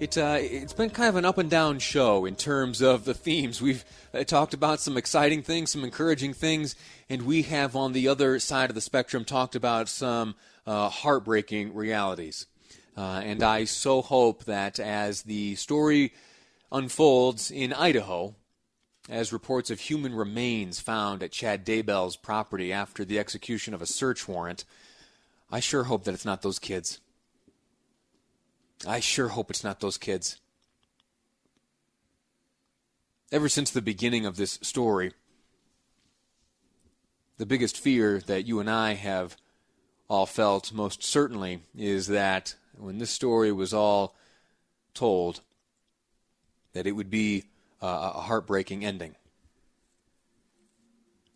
It, uh, it's been kind of an up and down show in terms of the themes. We've uh, talked about some exciting things, some encouraging things, and we have on the other side of the spectrum talked about some uh, heartbreaking realities. Uh, and I so hope that as the story unfolds in Idaho, as reports of human remains found at Chad Daybell's property after the execution of a search warrant, I sure hope that it's not those kids. I sure hope it's not those kids. Ever since the beginning of this story, the biggest fear that you and I have all felt most certainly is that when this story was all told, that it would be a heartbreaking ending.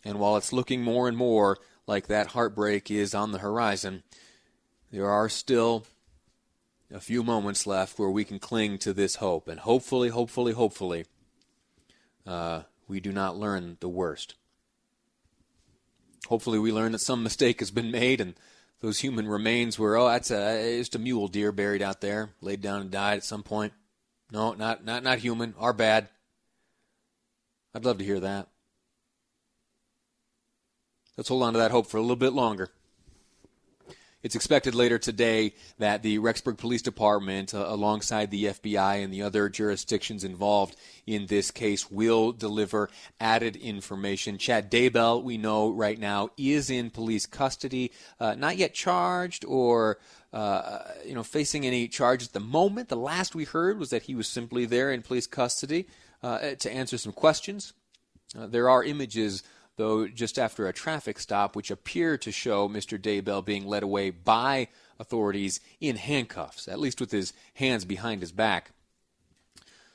And while it's looking more and more like that heartbreak is on the horizon, there are still a few moments left where we can cling to this hope. And hopefully, hopefully, hopefully, uh, we do not learn the worst. Hopefully, we learn that some mistake has been made and those human remains were, oh, that's a, just a mule deer buried out there, laid down and died at some point. No, not, not, not human. Our bad. I'd love to hear that. Let's hold on to that hope for a little bit longer. It's expected later today that the Rexburg Police Department, uh, alongside the FBI and the other jurisdictions involved in this case, will deliver added information. Chad Daybell, we know right now, is in police custody, uh, not yet charged or uh, you know facing any charge at the moment. The last we heard was that he was simply there in police custody uh, to answer some questions. Uh, there are images though just after a traffic stop, which appeared to show Mr. Daybell being led away by authorities in handcuffs, at least with his hands behind his back.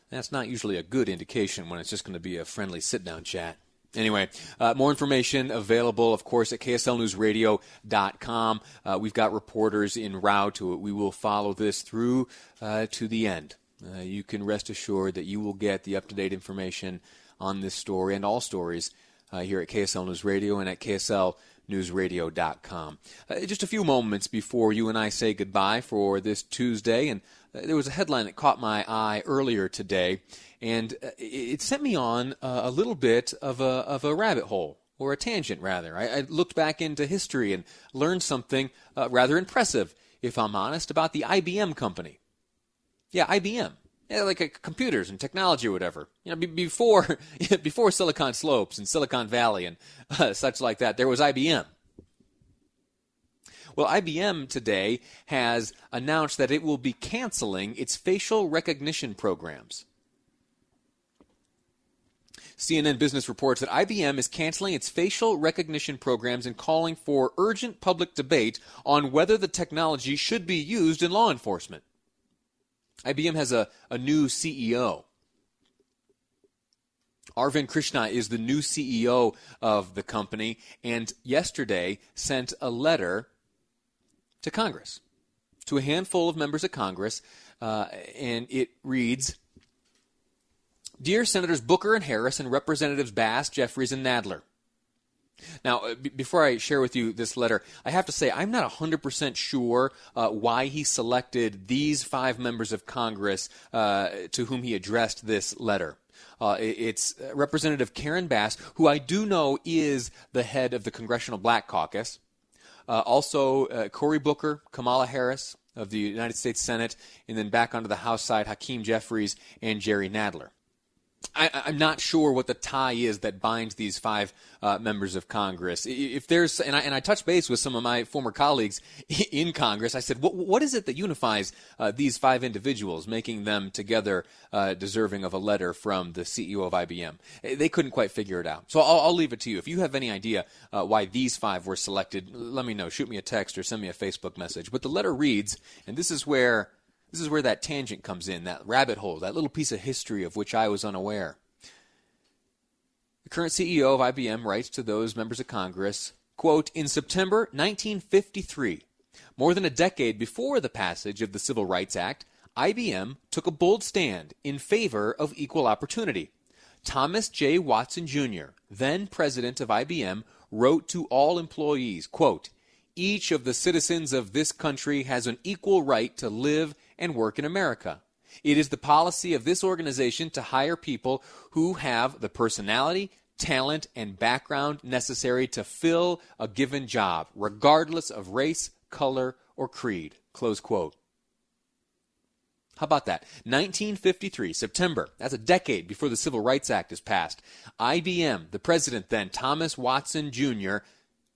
That's not usually a good indication when it's just going to be a friendly sit down chat. Anyway, uh, more information available, of course, at kslnewsradio.com. Uh, we've got reporters in route to. We will follow this through uh, to the end. Uh, you can rest assured that you will get the up to date information on this story and all stories uh, here at KSL News Radio and at KSLNewsRadio.com. Uh, just a few moments before you and I say goodbye for this Tuesday, and uh, there was a headline that caught my eye earlier today, and uh, it sent me on uh, a little bit of a, of a rabbit hole. Or a tangent, rather. I, I looked back into history and learned something uh, rather impressive, if I'm honest, about the IBM company. Yeah, IBM yeah, like computers and technology or whatever. You know, be, before before Silicon Slopes and Silicon Valley and uh, such like that, there was IBM. Well, IBM today has announced that it will be canceling its facial recognition programs. CNN Business reports that IBM is canceling its facial recognition programs and calling for urgent public debate on whether the technology should be used in law enforcement. IBM has a, a new CEO. Arvind Krishna is the new CEO of the company, and yesterday sent a letter to Congress, to a handful of members of Congress, uh, and it reads Dear Senators Booker and Harris and Representatives Bass, Jeffries, and Nadler, now, uh, b- before I share with you this letter, I have to say I'm not 100% sure uh, why he selected these five members of Congress uh, to whom he addressed this letter. Uh, it's Representative Karen Bass, who I do know is the head of the Congressional Black Caucus. Uh, also, uh, Cory Booker, Kamala Harris of the United States Senate, and then back onto the House side, Hakeem Jeffries and Jerry Nadler. I, am not sure what the tie is that binds these five uh, members of Congress. If there's, and I, and I touched base with some of my former colleagues in Congress, I said, what, what is it that unifies uh, these five individuals, making them together uh, deserving of a letter from the CEO of IBM? Eh, they couldn't quite figure it out. So I'll, I'll leave it to you. If you have any idea uh, why these five were selected, let me know. Shoot me a text or send me a Facebook message. But the letter reads, and this is where this is where that tangent comes in, that rabbit hole, that little piece of history of which I was unaware. The current CEO of IBM writes to those members of Congress, quote, In September 1953, more than a decade before the passage of the Civil Rights Act, IBM took a bold stand in favor of equal opportunity. Thomas J. Watson Jr., then president of IBM, wrote to all employees, quote, each of the citizens of this country has an equal right to live and work in America. It is the policy of this organization to hire people who have the personality, talent, and background necessary to fill a given job, regardless of race, color, or creed. Close quote. How about that? 1953, September. That's a decade before the Civil Rights Act is passed. IBM, the president then, Thomas Watson Jr.,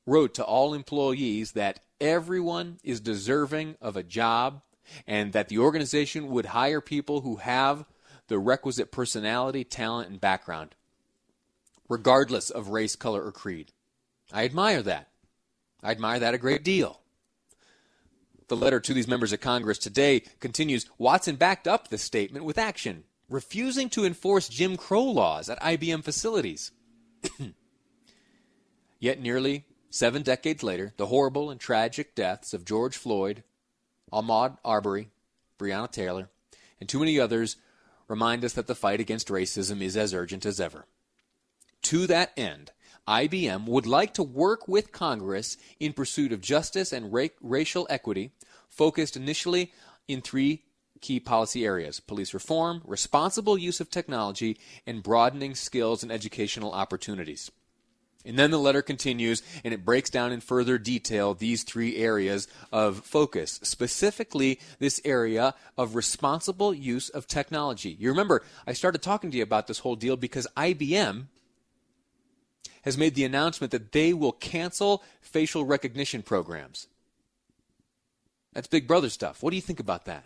wrote to all employees that everyone is deserving of a job and that the organization would hire people who have the requisite personality, talent, and background, regardless of race, color, or creed. I admire that. I admire that a great deal. The letter to these members of Congress today continues Watson backed up this statement with action, refusing to enforce Jim Crow laws at IBM facilities. Yet nearly seven decades later, the horrible and tragic deaths of George Floyd, Ahmaud Arbery, Breonna Taylor, and too many others remind us that the fight against racism is as urgent as ever. To that end, IBM would like to work with Congress in pursuit of justice and ra- racial equity, focused initially in three key policy areas police reform, responsible use of technology, and broadening skills and educational opportunities. And then the letter continues and it breaks down in further detail these three areas of focus, specifically this area of responsible use of technology. You remember, I started talking to you about this whole deal because IBM has made the announcement that they will cancel facial recognition programs. That's Big Brother stuff. What do you think about that?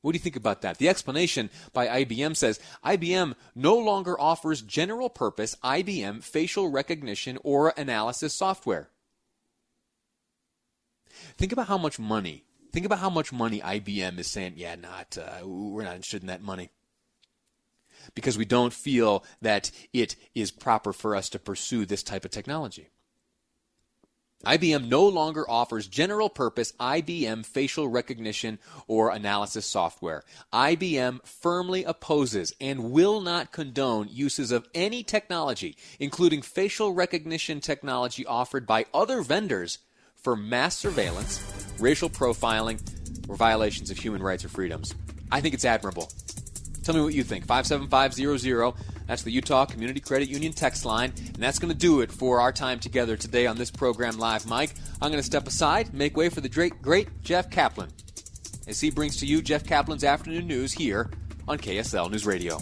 What do you think about that? The explanation by IBM says IBM no longer offers general purpose IBM facial recognition or analysis software. Think about how much money, think about how much money IBM is saying, yeah, not, uh, we're not interested in that money. Because we don't feel that it is proper for us to pursue this type of technology. IBM no longer offers general purpose IBM facial recognition or analysis software. IBM firmly opposes and will not condone uses of any technology, including facial recognition technology offered by other vendors for mass surveillance, racial profiling, or violations of human rights or freedoms. I think it's admirable. Tell me what you think. 57500. That's the Utah Community Credit Union text line. And that's going to do it for our time together today on this program Live Mic. I'm going to step aside, make way for the great, great Jeff Caplan as he brings to you Jeff Caplan's afternoon news here on KSL News Radio.